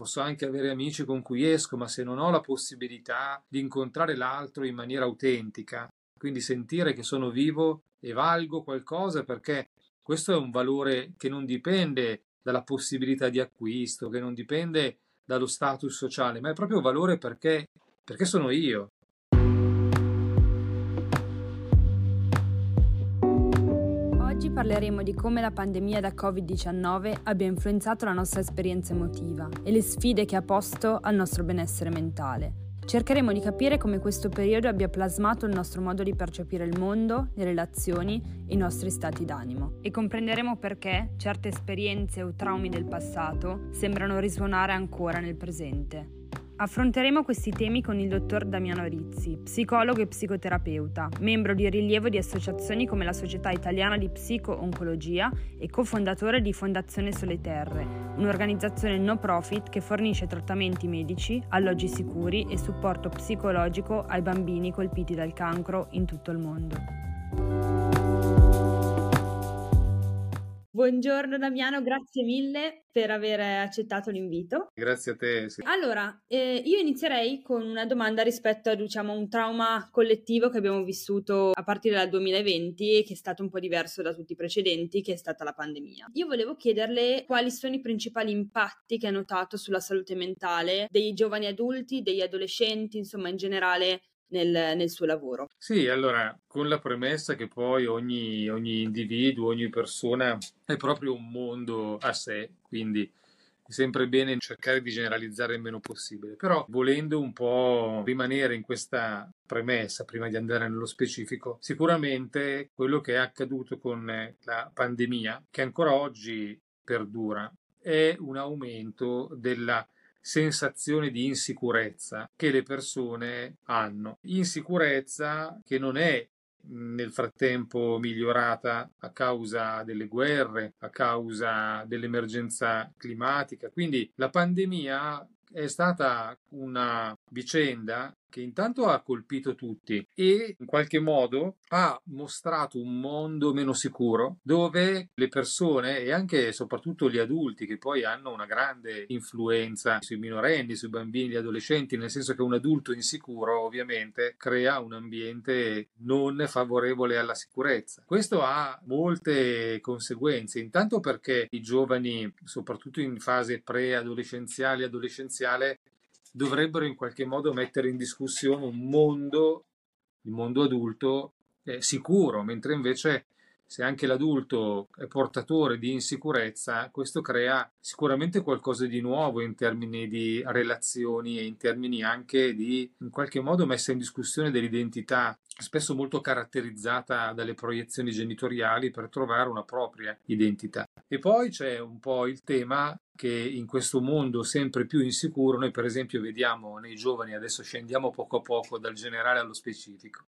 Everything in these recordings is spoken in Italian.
posso anche avere amici con cui esco, ma se non ho la possibilità di incontrare l'altro in maniera autentica, quindi sentire che sono vivo e valgo qualcosa perché questo è un valore che non dipende dalla possibilità di acquisto, che non dipende dallo status sociale, ma è proprio valore perché, perché sono io. Oggi parleremo di come la pandemia da Covid-19 abbia influenzato la nostra esperienza emotiva e le sfide che ha posto al nostro benessere mentale. Cercheremo di capire come questo periodo abbia plasmato il nostro modo di percepire il mondo, le relazioni e i nostri stati d'animo e comprenderemo perché certe esperienze o traumi del passato sembrano risuonare ancora nel presente. Affronteremo questi temi con il dottor Damiano Rizzi, psicologo e psicoterapeuta, membro di rilievo di associazioni come la Società Italiana di Psico-Oncologia e cofondatore di Fondazione Sole Terre, un'organizzazione no profit che fornisce trattamenti medici, alloggi sicuri e supporto psicologico ai bambini colpiti dal cancro in tutto il mondo. Buongiorno Damiano, grazie mille per aver accettato l'invito. Grazie a te. Sì. Allora, eh, io inizierei con una domanda rispetto a diciamo, un trauma collettivo che abbiamo vissuto a partire dal 2020 e che è stato un po' diverso da tutti i precedenti, che è stata la pandemia. Io volevo chiederle quali sono i principali impatti che ha notato sulla salute mentale dei giovani adulti, degli adolescenti, insomma in generale nel, nel, suo lavoro. Sì, allora, con la premessa che poi ogni, ogni individuo, ogni persona è proprio un mondo a sé, quindi è sempre bene cercare di generalizzare il meno possibile, però volendo un po' rimanere in questa premessa prima di andare nello specifico, sicuramente quello che è accaduto con la pandemia, che ancora oggi perdura, è un aumento della sensazione di insicurezza che le persone hanno. Insicurezza che non è nel frattempo migliorata a causa delle guerre, a causa dell'emergenza climatica. Quindi la pandemia è stata una vicenda che intanto ha colpito tutti e in qualche modo ha mostrato un mondo meno sicuro dove le persone e anche e soprattutto gli adulti che poi hanno una grande influenza sui minorenni, sui bambini, gli adolescenti, nel senso che un adulto insicuro ovviamente crea un ambiente non favorevole alla sicurezza. Questo ha molte conseguenze, intanto perché i giovani, soprattutto in fase preadolescenziale e adolescenziale, dovrebbero in qualche modo mettere in discussione un mondo, il mondo adulto, eh, sicuro, mentre invece se anche l'adulto è portatore di insicurezza, questo crea sicuramente qualcosa di nuovo in termini di relazioni e in termini anche di in qualche modo messa in discussione dell'identità, spesso molto caratterizzata dalle proiezioni genitoriali per trovare una propria identità. E poi c'è un po' il tema che in questo mondo sempre più insicuro noi per esempio vediamo nei giovani, adesso scendiamo poco a poco dal generale allo specifico,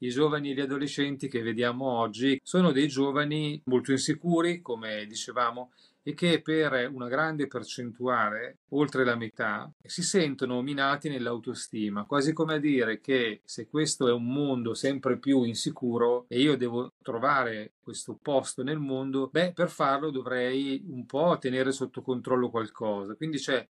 i giovani e gli adolescenti che vediamo oggi sono dei giovani molto insicuri, come dicevamo, e che per una grande percentuale, oltre la metà, si sentono minati nell'autostima, quasi come a dire che se questo è un mondo sempre più insicuro e io devo trovare questo posto nel mondo, beh, per farlo dovrei un po' tenere sotto controllo qualcosa. Quindi c'è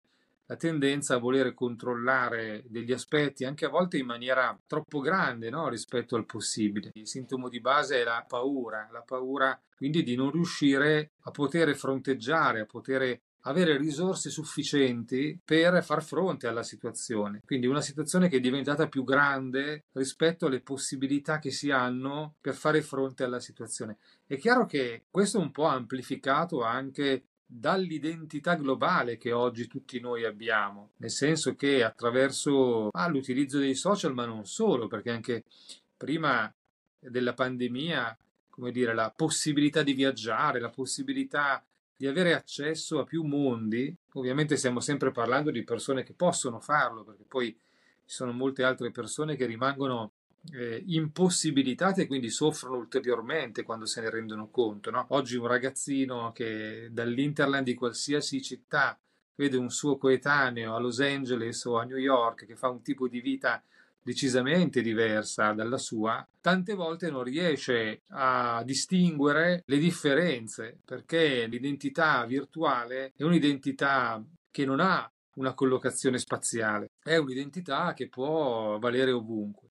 la tendenza a volere controllare degli aspetti anche a volte in maniera troppo grande no? rispetto al possibile. Il sintomo di base è la paura, la paura quindi di non riuscire a poter fronteggiare, a poter avere risorse sufficienti per far fronte alla situazione. Quindi una situazione che è diventata più grande rispetto alle possibilità che si hanno per fare fronte alla situazione. È chiaro che questo è un po' amplificato anche dall'identità globale che oggi tutti noi abbiamo, nel senso che attraverso ah, l'utilizzo dei social, ma non solo, perché anche prima della pandemia, come dire, la possibilità di viaggiare, la possibilità di avere accesso a più mondi, ovviamente stiamo sempre parlando di persone che possono farlo, perché poi ci sono molte altre persone che rimangono eh, impossibilitate e quindi soffrono ulteriormente quando se ne rendono conto. No? Oggi un ragazzino che dall'interland di qualsiasi città vede un suo coetaneo a Los Angeles o a New York che fa un tipo di vita decisamente diversa dalla sua, tante volte non riesce a distinguere le differenze perché l'identità virtuale è un'identità che non ha una collocazione spaziale, è un'identità che può valere ovunque.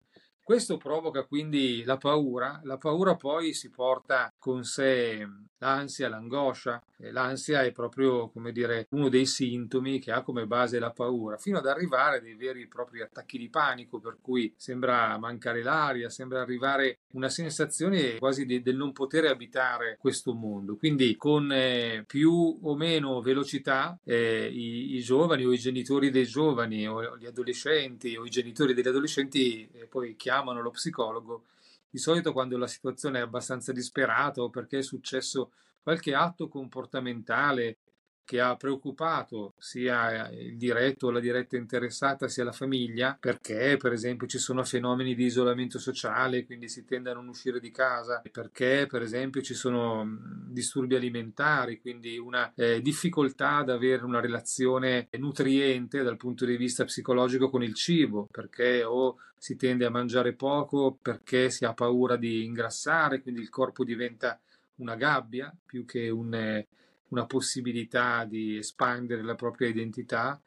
Questo provoca quindi la paura, la paura poi si porta con sé l'ansia, l'angoscia, l'ansia è proprio, come dire, uno dei sintomi che ha come base la paura, fino ad arrivare a dei veri e propri attacchi di panico, per cui sembra mancare l'aria, sembra arrivare una sensazione quasi del non poter abitare questo mondo. Quindi con eh, più o meno velocità eh, i, i, giovani o i genitori dei giovani o gli adolescenti o i genitori degli adolescenti eh, poi chiamano lo psicologo di solito quando la situazione è abbastanza disperata o perché è successo qualche atto comportamentale che ha preoccupato sia il diretto o la diretta interessata sia la famiglia perché per esempio ci sono fenomeni di isolamento sociale quindi si tende a non uscire di casa perché per esempio ci sono disturbi alimentari quindi una eh, difficoltà ad avere una relazione nutriente dal punto di vista psicologico con il cibo perché o si tende a mangiare poco perché si ha paura di ingrassare quindi il corpo diventa una gabbia più che un eh, una possibilità di espandere la propria identità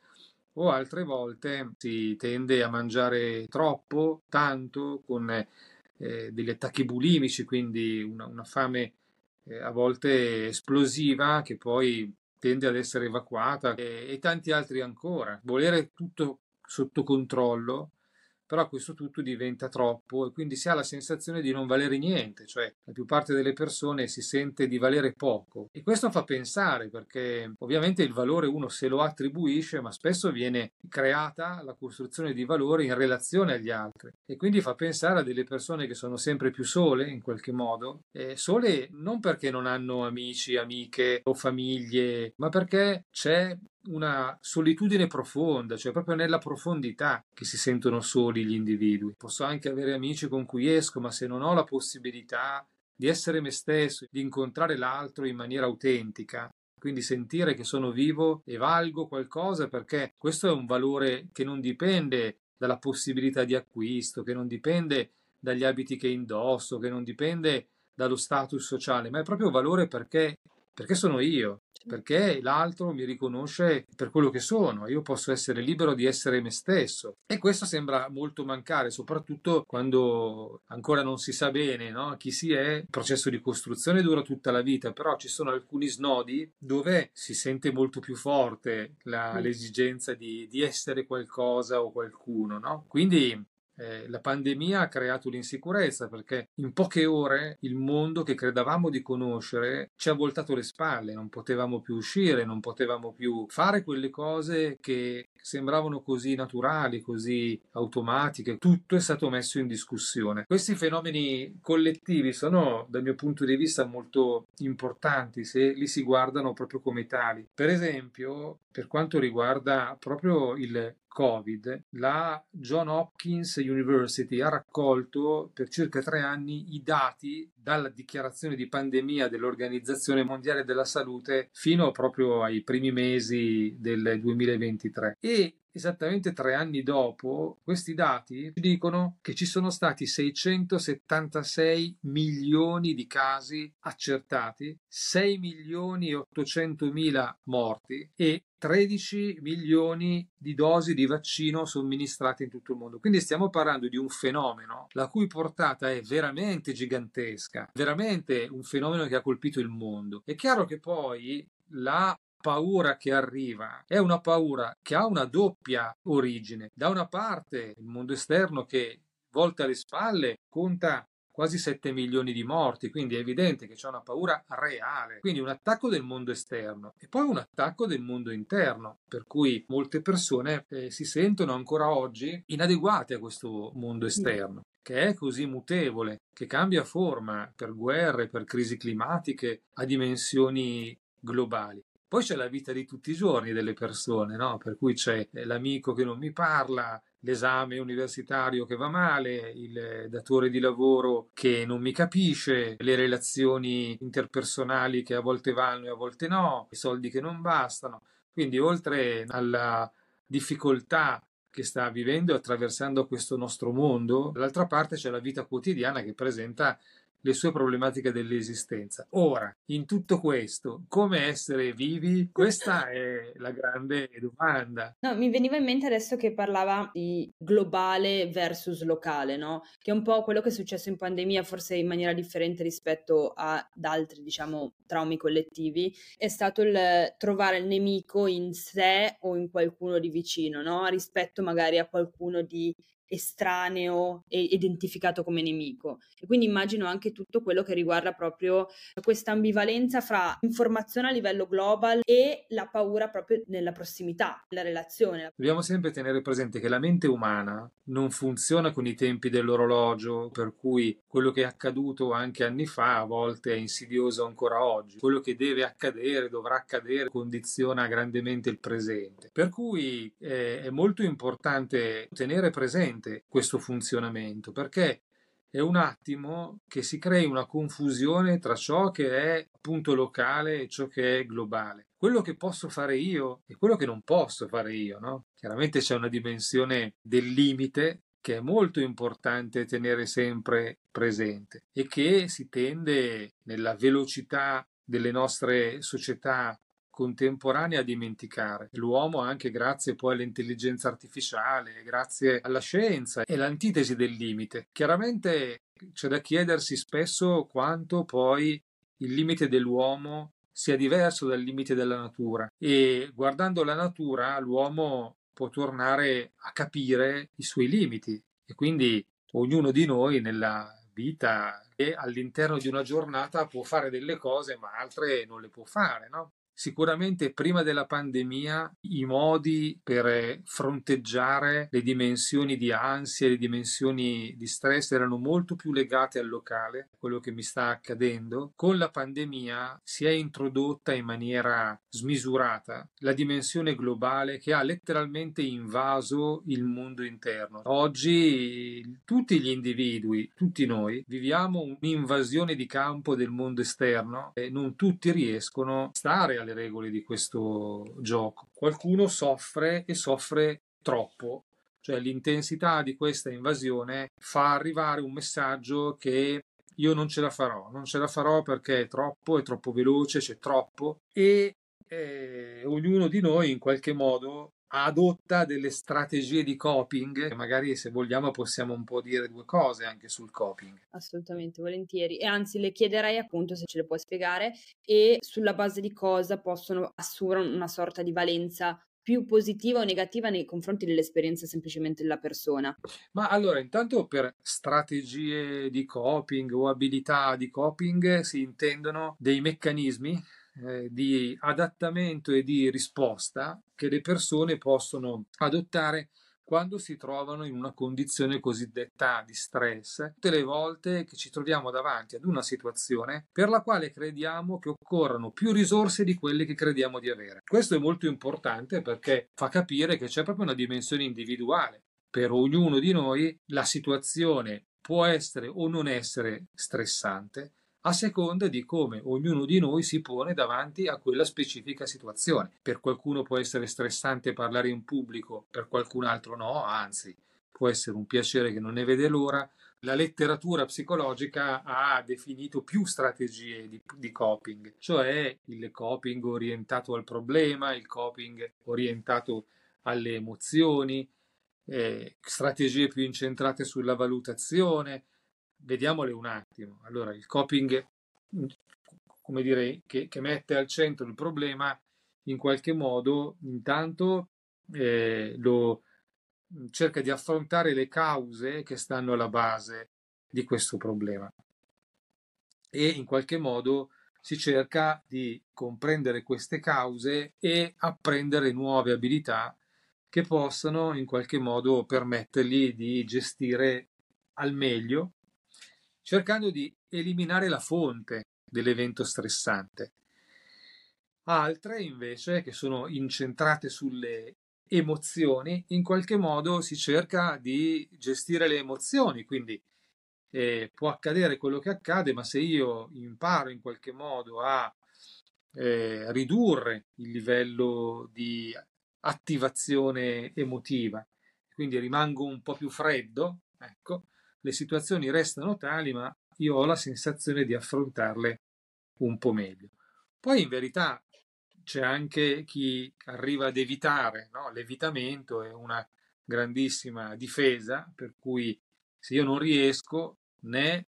o altre volte si tende a mangiare troppo, tanto, con eh, degli attacchi bulimici, quindi una, una fame eh, a volte esplosiva che poi tende ad essere evacuata e, e tanti altri ancora. Volere tutto sotto controllo però questo tutto diventa troppo e quindi si ha la sensazione di non valere niente, cioè la più parte delle persone si sente di valere poco. E questo fa pensare perché ovviamente il valore uno se lo attribuisce ma spesso viene creata la costruzione di valore in relazione agli altri. E quindi fa pensare a delle persone che sono sempre più sole in qualche modo, e sole non perché non hanno amici, amiche o famiglie, ma perché c'è una solitudine profonda, cioè proprio nella profondità che si sentono soli gli individui. Posso anche avere amici con cui esco, ma se non ho la possibilità di essere me stesso, di incontrare l'altro in maniera autentica, quindi sentire che sono vivo e valgo qualcosa perché questo è un valore che non dipende dalla possibilità di acquisto, che non dipende dagli abiti che indosso, che non dipende dallo status sociale, ma è proprio valore perché perché sono io, perché l'altro mi riconosce per quello che sono, io posso essere libero di essere me stesso. E questo sembra molto mancare, soprattutto quando ancora non si sa bene no? chi si è. Il processo di costruzione dura tutta la vita, però ci sono alcuni snodi dove si sente molto più forte la, l'esigenza di, di, essere qualcosa o qualcuno. No? Quindi eh, la pandemia ha creato l'insicurezza perché in poche ore il mondo che credevamo di conoscere ci ha voltato le spalle, non potevamo più uscire, non potevamo più fare quelle cose che sembravano così naturali, così automatiche, tutto è stato messo in discussione. Questi fenomeni collettivi sono dal mio punto di vista molto importanti se li si guardano proprio come tali. Per esempio, per quanto riguarda proprio il Covid, la John Hopkins University ha raccolto per circa tre anni i dati dalla dichiarazione di pandemia dell'Organizzazione Mondiale della Salute fino proprio ai primi mesi del 2023 e esattamente tre anni dopo, questi dati dicono che ci sono stati 676 milioni di casi accertati, 6 milioni e 800 mila morti e 13 milioni di dosi di vaccino somministrate in tutto il mondo. Quindi stiamo parlando di un fenomeno la cui portata è veramente gigantesca, veramente un fenomeno che ha colpito il mondo. È chiaro che poi la paura che arriva è una paura che ha una doppia origine. Da una parte il mondo esterno che volta le spalle conta quasi 7 milioni di morti, quindi è evidente che c'è una paura reale, quindi un attacco del mondo esterno e poi un attacco del mondo interno, per cui molte persone eh, si sentono ancora oggi inadeguate a questo mondo esterno che è così mutevole, che cambia forma per guerre, per crisi climatiche a dimensioni globali. Poi c'è la vita di tutti i giorni delle persone, no? per cui c'è l'amico che non mi parla, l'esame universitario che va male, il datore di lavoro che non mi capisce, le relazioni interpersonali che a volte vanno e a volte no, i soldi che non bastano. Quindi oltre alla difficoltà che sta vivendo e attraversando questo nostro mondo, dall'altra parte c'è la vita quotidiana che presenta le sue problematiche dell'esistenza. Ora, in tutto questo, come essere vivi? Questa è la grande domanda. No, mi veniva in mente adesso che parlava di globale versus locale, no? Che è un po' quello che è successo in pandemia, forse in maniera differente rispetto ad altri, diciamo, traumi collettivi, è stato il trovare il nemico in sé o in qualcuno di vicino, no? Rispetto magari a qualcuno di estraneo e identificato come nemico. E quindi immagino anche tutto quello che riguarda proprio questa ambivalenza fra informazione a livello global e la paura proprio nella prossimità, nella relazione. Dobbiamo sempre tenere presente che la mente umana non funziona con i tempi dell'orologio, per cui quello che è accaduto anche anni fa a volte è insidioso ancora oggi. Quello che deve accadere, dovrà accadere, condiziona grandemente il presente. Per cui eh, è molto importante tenere presente efficiente questo funzionamento perché è un attimo che si crei una confusione tra ciò che è appunto locale e ciò che è globale. Quello che posso fare io e quello che non posso fare io, no? Chiaramente c'è una dimensione del limite che è molto importante tenere sempre presente e che si tende nella velocità delle nostre società contemporanea a dimenticare. L'uomo, anche grazie poi all'intelligenza artificiale, grazie alla scienza, è l'antitesi del limite. Chiaramente c'è da chiedersi spesso quanto poi il limite dell'uomo sia diverso dal limite della natura e guardando la natura l'uomo può tornare a capire i suoi limiti e quindi ognuno di noi nella vita e all'interno di una giornata può fare delle cose ma altre non le può fare, no? Sicuramente prima della pandemia i modi per fronteggiare le dimensioni di ansia, le dimensioni di stress erano molto più legati al locale, quello che mi sta accadendo. Con la pandemia si è introdotta in maniera smisurata la dimensione globale che ha letteralmente invaso il mondo interno. Oggi tutti gli individui, tutti noi, viviamo un'invasione di campo del mondo esterno e non tutti riescono a stare alle le regole di questo gioco. Qualcuno soffre e soffre troppo, cioè l'intensità di questa invasione fa arrivare un messaggio che io non ce la farò, non ce la farò perché è troppo, è troppo veloce, c'è troppo. E eh, ognuno di noi in qualche modo adotta delle strategie di coping, magari se vogliamo possiamo un po' dire due cose anche sul coping. Assolutamente, volentieri. E anzi le chiederei appunto se ce le puoi spiegare e sulla base di cosa possono assumere una sorta di valenza più positiva o negativa nei confronti dell'esperienza semplicemente della persona? Ma allora, intanto per strategie di coping o abilità di coping si intendono dei meccanismi eh, di adattamento e di risposta che le persone possono adottare quando si trovano in una condizione cosiddetta di stress, tutte le volte che ci troviamo davanti ad una situazione per la quale crediamo che occorrano più risorse di quelle che crediamo di avere. Questo è molto importante perché fa capire che c'è proprio una dimensione individuale. Per ognuno di noi la situazione può essere o non essere stressante, a seconda di come ognuno di noi si pone davanti a quella specifica situazione. Per qualcuno può essere stressante parlare in pubblico, per qualcun altro no, anzi può essere un piacere che non ne vede l'ora. La letteratura psicologica ha definito più strategie di, di coping, cioè il coping orientato al problema, il coping orientato alle emozioni, eh, strategie più incentrate sulla valutazione, vediamole un attimo. Allora, il coping, come dire, che, che mette al centro il problema, in qualche modo, intanto eh, lo, cerca di affrontare le cause che stanno alla base di questo problema e in qualche modo si cerca di comprendere queste cause e apprendere nuove abilità che possano in qualche modo permettergli di gestire al meglio cercando di eliminare la fonte dell'evento stressante. Altre invece che sono incentrate sulle emozioni, in qualche modo si cerca di gestire le emozioni, quindi eh, può accadere quello che accade, ma se io imparo in qualche modo a eh, ridurre il livello di attivazione emotiva, quindi rimango un po' più freddo, ecco, le situazioni restano tali, ma io ho la sensazione di affrontarle un po' meglio. Poi in verità c'è anche chi arriva ad evitare, no? l'evitamento è una grandissima difesa, per cui se io non riesco né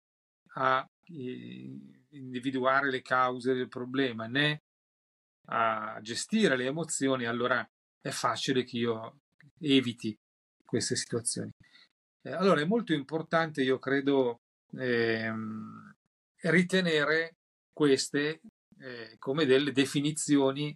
a individuare le cause del problema né a gestire le emozioni, allora è facile che io eviti queste situazioni. Eh, allora è molto importante, io credo, ehm, ritenere queste eh, come delle definizioni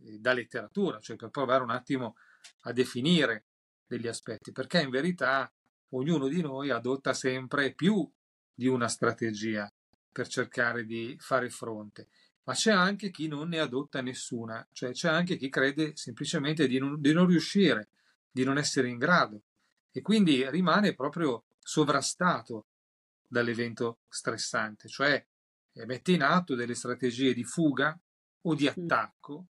eh, da letteratura, cioè per provare un attimo a definire degli aspetti, perché in verità ognuno di noi adotta sempre più di una strategia per cercare di fare fronte, ma c'è anche chi non ne adotta nessuna, cioè c'è anche chi crede semplicemente di non, di non riuscire, di non essere in grado e quindi rimane proprio sovrastato dall'evento stressante, cioè mette in atto delle strategie di fuga o di attacco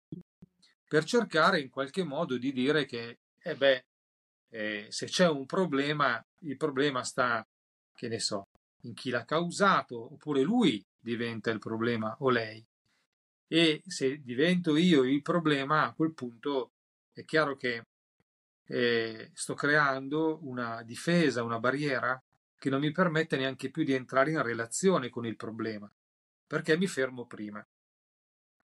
per cercare in qualche modo di dire che, eh beh, eh, se c'è un problema, il problema sta, che ne so, in chi l'ha causato, oppure lui diventa il problema o lei. E se divento io il problema, a quel punto è chiaro che eh, sto creando una difesa, una barriera che non mi permette neanche più di entrare in relazione con il problema, perché mi fermo prima.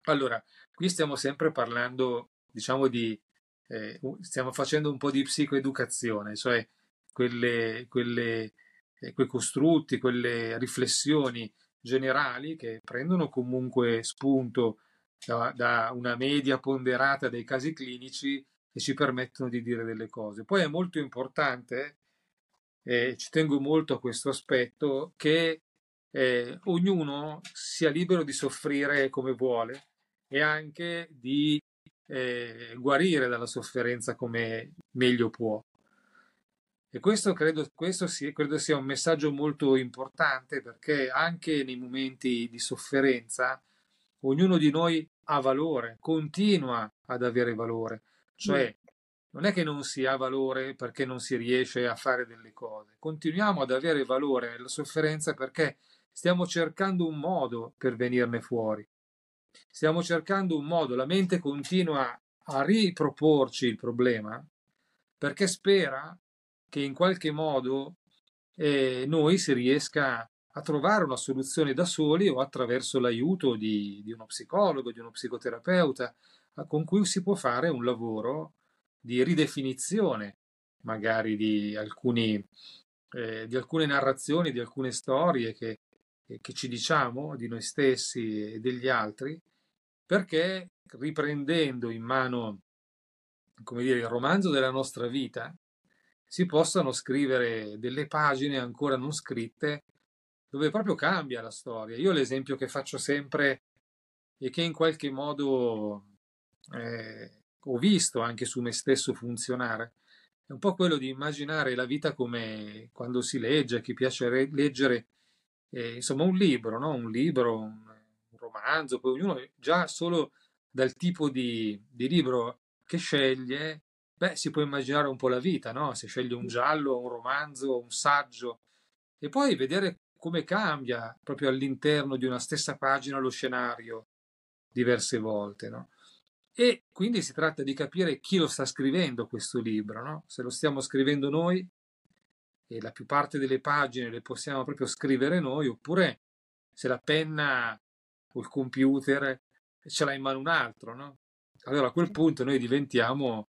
Allora, qui stiamo sempre parlando, diciamo, di eh, stiamo facendo un po' di psicoeducazione, cioè quelle, quelle, eh, quei costrutti, quelle riflessioni generali che prendono comunque spunto da, da, una media ponderata dei casi clinici e ci permettono di dire delle cose. Poi è molto importante, eh, ci tengo molto a questo aspetto, che eh, ognuno sia libero di soffrire come vuole e anche di eh, guarire dalla sofferenza come meglio può. E questo credo, questo sia, credo sia un messaggio molto importante perché anche nei momenti di sofferenza ognuno di noi ha valore, continua ad avere valore. Cioè, non è che non si ha valore perché non si riesce a fare delle cose, continuiamo ad avere valore nella sofferenza perché stiamo cercando un modo per venirne fuori. Stiamo cercando un modo, la mente continua a riproporci il problema perché spera che in qualche modo eh, noi si riesca a trovare una soluzione da soli o attraverso l'aiuto di, di uno psicologo, di uno psicoterapeuta, con cui si può fare un lavoro di ridefinizione magari di, alcuni, eh, di alcune narrazioni, di alcune storie che, che ci diciamo di noi stessi e degli altri, perché riprendendo in mano come dire, il romanzo della nostra vita, si possano scrivere delle pagine ancora non scritte dove proprio cambia la storia. Io l'esempio che faccio sempre e che in qualche modo eh, ho visto anche su me stesso funzionare è un po' quello di immaginare la vita come quando si legge, a chi piace re- leggere eh, insomma un libro, no? un libro, un, un, romanzo, poi ognuno già solo dal tipo di, di libro che sceglie beh, si può immaginare un po' la vita, no? Se scegli un giallo, un romanzo, un saggio, e poi vedere come cambia proprio all'interno di una stessa pagina lo scenario diverse volte, no? E quindi si tratta di capire chi lo sta scrivendo questo libro, no? Se lo stiamo scrivendo noi e la più parte delle pagine le possiamo proprio scrivere noi, oppure se la penna o il computer ce l'ha in mano un altro, no? Allora a quel punto noi diventiamo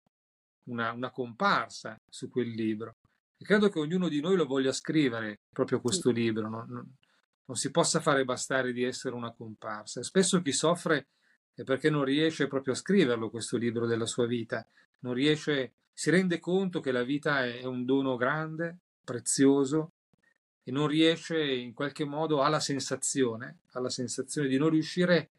una, una comparsa su quel libro. E credo che ognuno di noi lo voglia scrivere proprio questo libro, non, non, non si possa fare bastare di essere una comparsa. Spesso chi soffre è perché non riesce proprio a scriverlo questo libro della sua vita, non riesce, si rende conto che la vita è un dono grande, prezioso, e non riesce in qualche modo, ha la sensazione, ha la sensazione di non riuscire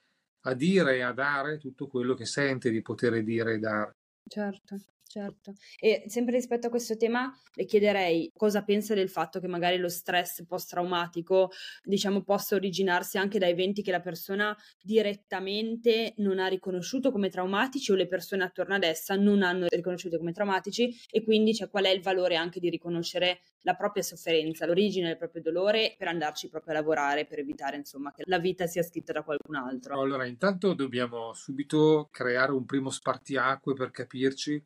a dire e a dare tutto quello che sente di poter dire e dare. Certo. Certo. E sempre rispetto a questo tema, le chiederei cosa pensa del fatto che magari lo stress post-traumatico, diciamo, possa originarsi anche da eventi che la persona direttamente non ha riconosciuto come traumatici o le persone attorno ad essa non hanno riconosciuto come traumatici e quindi cioè, qual è il valore anche di riconoscere la propria sofferenza, l'origine del proprio dolore per andarci proprio a lavorare, per evitare insomma che la vita sia scritta da qualcun altro. Allora, intanto dobbiamo subito creare un primo spartiacque per capirci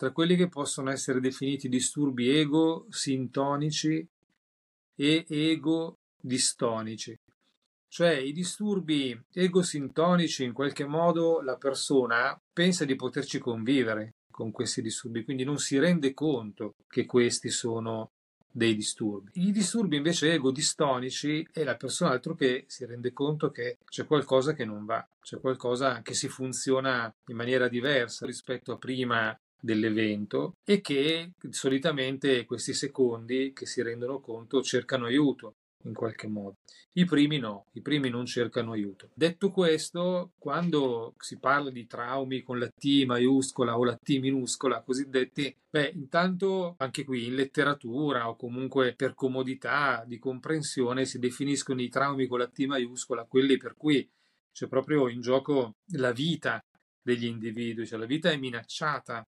tra quelli che possono essere definiti disturbi ego sintonici e ego distonici. Cioè i disturbi egosintonici in qualche modo la persona pensa di poterci convivere con questi disturbi, quindi non si rende conto che questi sono dei disturbi. I disturbi invece ego-distonici è la persona altro che si rende conto che c'è qualcosa che non va, c'è qualcosa che si funziona in maniera diversa rispetto a prima dell'evento e che solitamente questi secondi che si rendono conto cercano aiuto in qualche modo. I primi no, i primi non cercano aiuto. Detto questo, quando si parla di traumi con la T maiuscola o la T minuscola, cosiddetti, beh, intanto anche qui in letteratura o comunque per comodità di comprensione si definiscono i traumi con la T maiuscola, quelli per cui c'è proprio in gioco la vita degli individui, cioè la vita è minacciata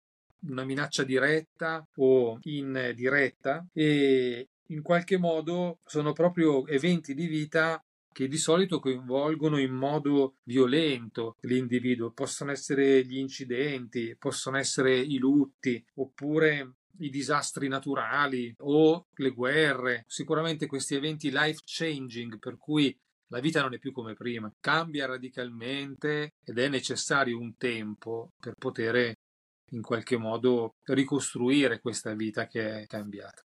una minaccia diretta o indiretta e in qualche modo sono proprio eventi di vita che di solito coinvolgono in modo violento l'individuo. Possono essere gli incidenti, possono essere i lutti, oppure i disastri naturali o le guerre. Sicuramente questi eventi life changing per cui la vita non è più come prima, cambia radicalmente ed è necessario un tempo per poter in qualche modo ricostruire questa vita che è cambiata.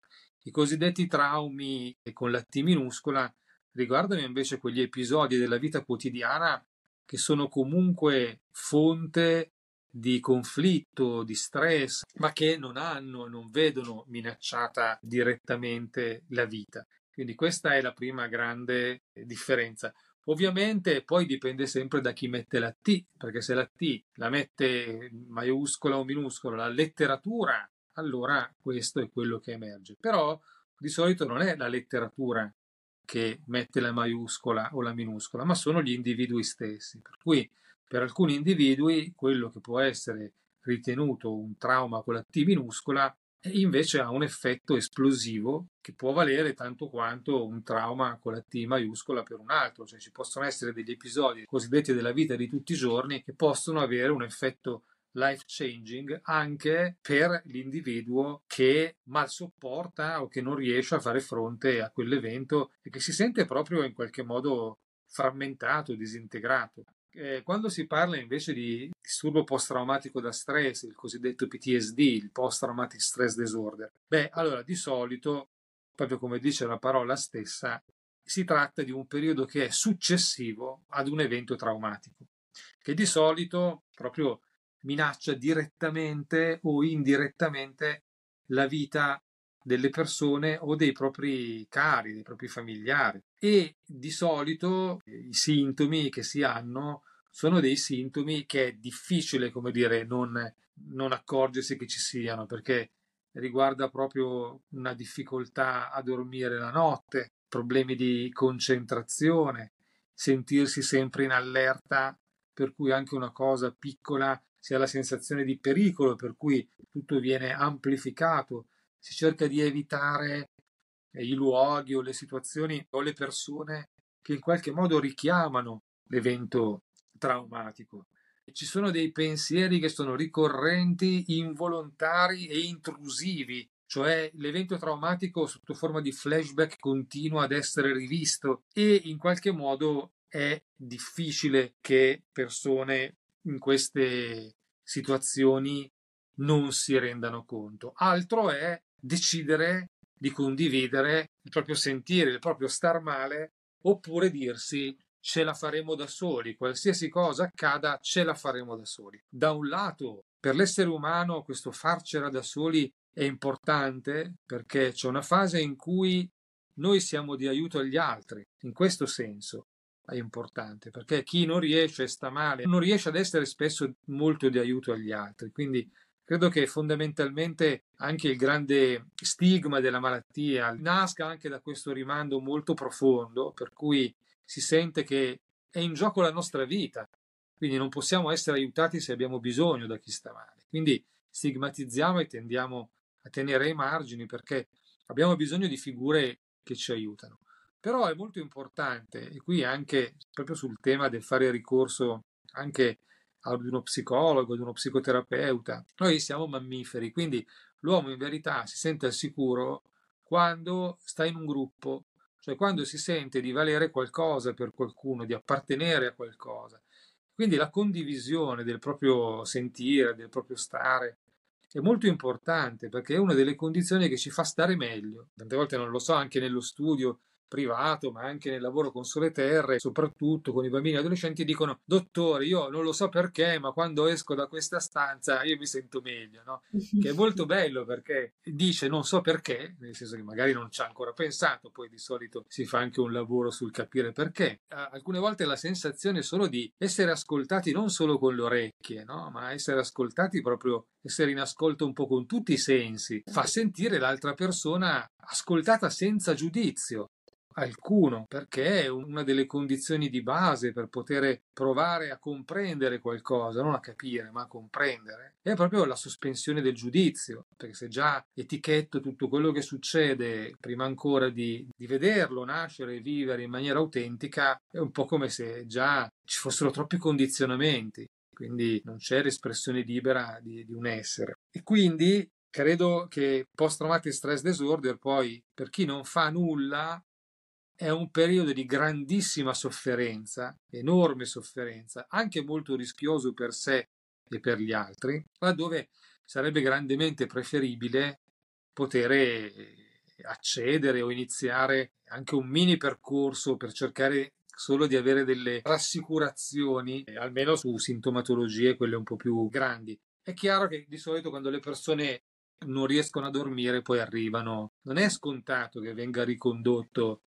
I cosiddetti traumi con la T minuscola riguardano invece quegli episodi della vita quotidiana che sono comunque fonte di conflitto, di stress, ma che non hanno, non vedono minacciata direttamente la vita. Quindi questa è la prima grande differenza. Ovviamente poi dipende sempre da chi mette la T, perché se la T la mette maiuscola o minuscola la letteratura, allora questo è quello che emerge. Però di solito non è la letteratura che mette la maiuscola o la minuscola, ma sono gli individui stessi. Per cui per alcuni individui quello che può essere ritenuto un trauma con la T minuscola invece ha un effetto esplosivo che può valere tanto quanto un trauma con la T maiuscola per un altro, cioè ci possono essere degli episodi cosiddetti della vita di tutti i giorni che possono avere un effetto life changing anche per l'individuo che mal sopporta o che non riesce a fare fronte a quell'evento e che si sente proprio in qualche modo frammentato, disintegrato. Eh, quando si parla invece di disturbo post-traumatico da stress, il cosiddetto PTSD, il post-traumatic stress disorder, beh, allora di solito, proprio come dice la parola stessa, si tratta di un periodo che è successivo ad un evento traumatico, che di solito proprio minaccia direttamente o indirettamente la vita delle persone o dei propri cari, dei propri familiari. E di solito i sintomi che si hanno sono dei sintomi che è difficile, come dire, non, non accorgersi che ci siano, perché riguarda proprio una difficoltà a dormire la notte, problemi di concentrazione, sentirsi sempre in allerta, per cui anche una cosa piccola si ha la sensazione di pericolo, per cui tutto viene amplificato, si cerca di evitare i luoghi o le situazioni o le persone che in qualche modo richiamano l'evento traumatico. Ci sono dei pensieri che sono ricorrenti, involontari e intrusivi, cioè l'evento traumatico sotto forma di flashback continua ad essere rivisto e in qualche modo è difficile che persone in queste situazioni non si rendano conto. Altro è decidere di condividere il proprio sentire, il proprio star male, oppure dirsi ce la faremo da soli, qualsiasi cosa accada ce la faremo da soli. Da un lato, per l'essere umano questo farcela da soli è importante perché c'è una fase in cui noi siamo di aiuto agli altri, in questo senso è importante perché chi non riesce sta male, non riesce ad essere spesso molto di aiuto agli altri, quindi credo che fondamentalmente anche il grande stigma della malattia nasca anche da questo rimando molto profondo, per cui si sente che è in gioco la nostra vita, quindi non possiamo essere aiutati se abbiamo bisogno da chi sta male. Quindi stigmatizziamo e tendiamo a tenere ai margini perché abbiamo bisogno di figure che ci aiutano. Però è molto importante, e qui anche proprio sul tema del fare ricorso anche ad uno psicologo, ad uno psicoterapeuta, noi siamo mammiferi, quindi l'uomo in verità si sente al sicuro quando sta in un gruppo, cioè quando si sente di valere qualcosa per qualcuno, di appartenere a qualcosa. Quindi la condivisione del proprio sentire, del proprio stare, è molto importante perché è una delle condizioni che ci fa stare meglio. Tante volte non lo so, anche nello studio privato, ma anche nel lavoro con Sole Terre, soprattutto con i bambini e adolescenti, dicono: Dottore, io non lo so perché, ma quando esco da questa stanza io mi sento meglio, no? Che è molto bello perché dice non so perché, nel senso che magari non ci ha ancora pensato, poi di solito si fa anche un lavoro sul capire perché. Alcune volte la sensazione è solo di essere ascoltati non solo con le orecchie, no? Ma essere ascoltati proprio essere in ascolto un po' con tutti i sensi, fa sentire l'altra persona ascoltata senza giudizio alcuno, perché è una delle condizioni di base per poter provare a comprendere qualcosa, non a capire, ma a comprendere, è proprio la sospensione del giudizio, perché se già etichetto tutto quello che succede prima ancora di, di vederlo nascere e vivere in maniera autentica, è un po' come se già ci fossero troppi condizionamenti, quindi non c'è l'espressione libera di, di un essere. E quindi credo che post-traumatic stress disorder poi per chi non fa nulla è un periodo di grandissima sofferenza, enorme sofferenza, anche molto rischioso per sé e per gli altri, laddove sarebbe grandemente preferibile poter eh, accedere o iniziare anche un mini percorso per cercare solo di avere delle rassicurazioni, eh, almeno su sintomatologie quelle un po' più grandi. È chiaro che di solito quando le persone non riescono a dormire poi arrivano, non è scontato che venga ricondotto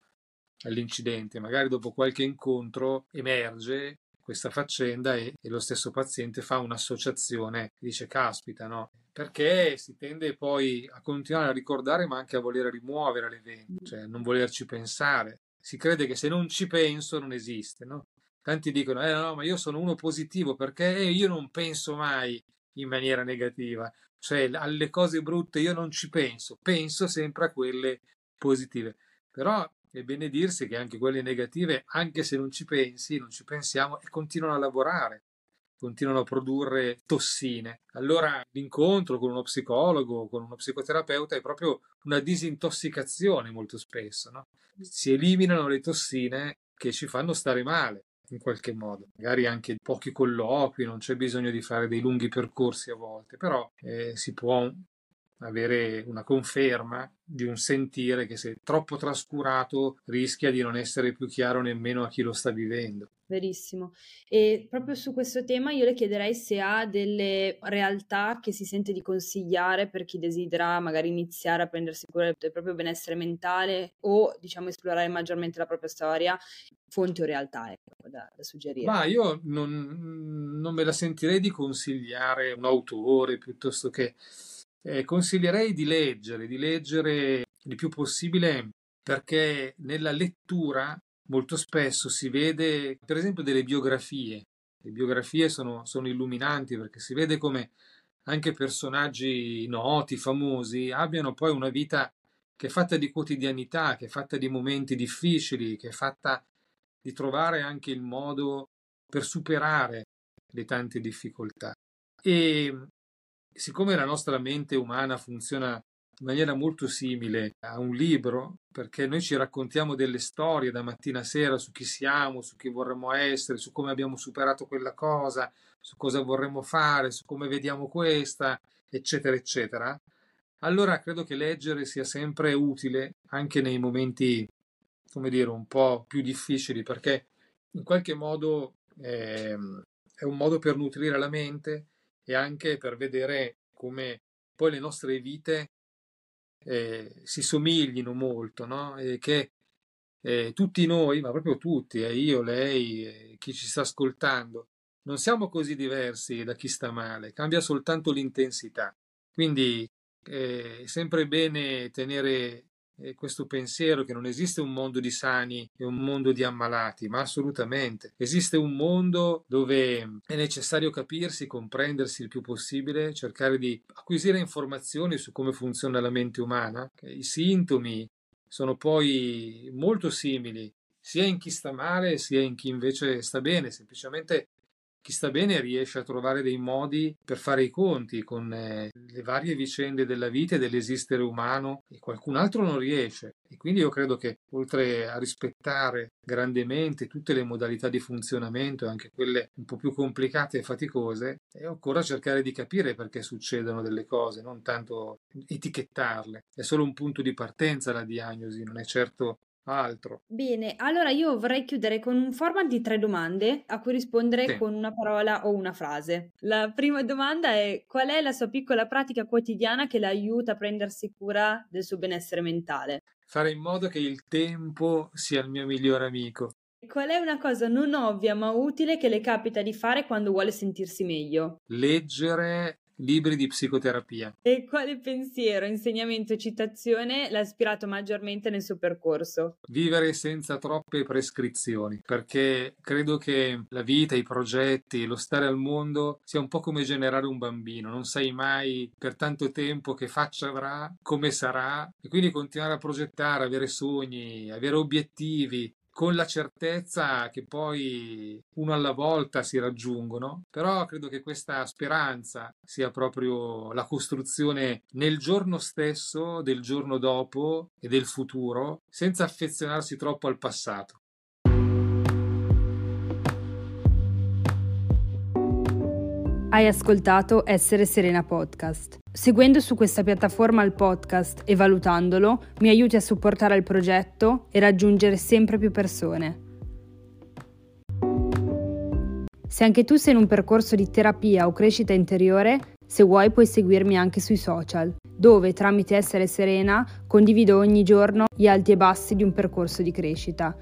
all'incidente, magari dopo qualche incontro emerge questa faccenda e, e, lo stesso paziente fa un'associazione e dice caspita no? Perché si tende poi a continuare a ricordare ma anche a voler rimuovere l'evento cioè non volerci pensare. Si crede che se non ci penso non esiste no? tanti dicono eh no ma io sono uno positivo perché io non penso mai in maniera negativa. Cioè alle cose brutte io non ci penso penso sempre a quelle positive. Però è bene dirsi che anche quelle negative, anche se non ci pensi, non ci pensiamo, e continuano a lavorare, continuano a produrre tossine. Allora l'incontro con uno psicologo, con uno psicoterapeuta è proprio una disintossicazione molto spesso. No? Si eliminano le tossine che ci fanno stare male in qualche modo. Magari anche pochi colloqui, non c'è bisogno di fare dei lunghi percorsi a volte, però eh, si può avere una conferma di un sentire che se troppo trascurato rischia di non essere più chiaro nemmeno a chi lo sta vivendo. Verissimo. E proprio su questo tema io le chiederei se ha delle realtà che si sente di consigliare per chi desidera magari iniziare a prendersi cura del proprio benessere mentale o diciamo esplorare maggiormente la propria storia, fonti o realtà ecco, da, da suggerire. Ma io non, non me la sentirei di consigliare un autore piuttosto che eh, consiglierei di leggere, di leggere il più possibile perché nella lettura molto spesso si vede, per esempio, delle biografie. Le biografie sono, sono illuminanti perché si vede come anche personaggi noti, famosi, abbiano poi una vita che è fatta di quotidianità, che è fatta di momenti difficili, che è fatta di trovare anche il modo per superare le tante difficoltà. E siccome la nostra mente umana funziona in maniera molto simile a un libro, perché noi ci raccontiamo delle storie da mattina a sera su chi siamo, su chi vorremmo essere, su come abbiamo superato quella cosa, su cosa vorremmo fare, su come vediamo questa, eccetera, eccetera, allora credo che leggere sia sempre utile anche nei momenti, come dire, un po' più difficili, perché in qualche modo eh, è un modo per nutrire la mente, e anche per vedere come poi le nostre vite eh, si somiglino molto, no? E che eh, tutti noi, ma proprio tutti, eh, io, lei, chi ci sta ascoltando, non siamo così diversi da chi sta male, cambia soltanto l'intensità. Quindi eh, è sempre bene tenere eh, questo pensiero che non esiste un mondo di sani e un mondo di ammalati, ma assolutamente. Esiste un mondo dove è necessario capirsi, comprendersi il più possibile, cercare di acquisire informazioni su come funziona la mente umana. I sintomi sono poi molto simili sia in chi sta male sia in chi invece sta bene, semplicemente chi sta bene riesce a trovare dei modi per fare i conti con eh, le varie vicende della vita e dell'esistere umano e qualcun altro non riesce. E quindi io credo che oltre a rispettare grandemente tutte le modalità di funzionamento, anche quelle un po' più complicate e faticose, occorre cercare di capire perché succedono delle cose, non tanto etichettarle. È solo un punto di partenza la diagnosi, non è certo altro. Bene, allora io vorrei chiudere con un format di tre domande a cui rispondere sì. con una parola o una frase. La prima domanda è qual è la sua piccola pratica quotidiana che la aiuta a prendersi cura del suo benessere mentale? Fare in modo che il tempo sia il mio migliore amico. Qual è una cosa non ovvia ma utile che le capita di fare quando vuole sentirsi meglio? Leggere libri di psicoterapia. E quale pensiero, insegnamento e citazione l'ha ispirato maggiormente nel suo percorso? Vivere senza troppe prescrizioni, perché credo che la vita, i progetti, lo stare al mondo sia un po' come generare un bambino, non sai mai per tanto tempo che faccia avrà, come sarà e quindi continuare a progettare, avere sogni, avere obiettivi, con la certezza che poi uno alla volta si raggiungono, però credo che questa speranza sia proprio la costruzione nel giorno stesso, del giorno dopo e del futuro, senza affezionarsi troppo al passato. Hai ascoltato Essere Serena Podcast. Seguendo su questa piattaforma il podcast e valutandolo, mi aiuti a supportare il progetto e raggiungere sempre più persone. Se anche tu sei in un percorso di terapia o crescita interiore, se vuoi puoi seguirmi anche sui social, dove tramite Essere Serena condivido ogni giorno gli alti e bassi di un percorso di crescita.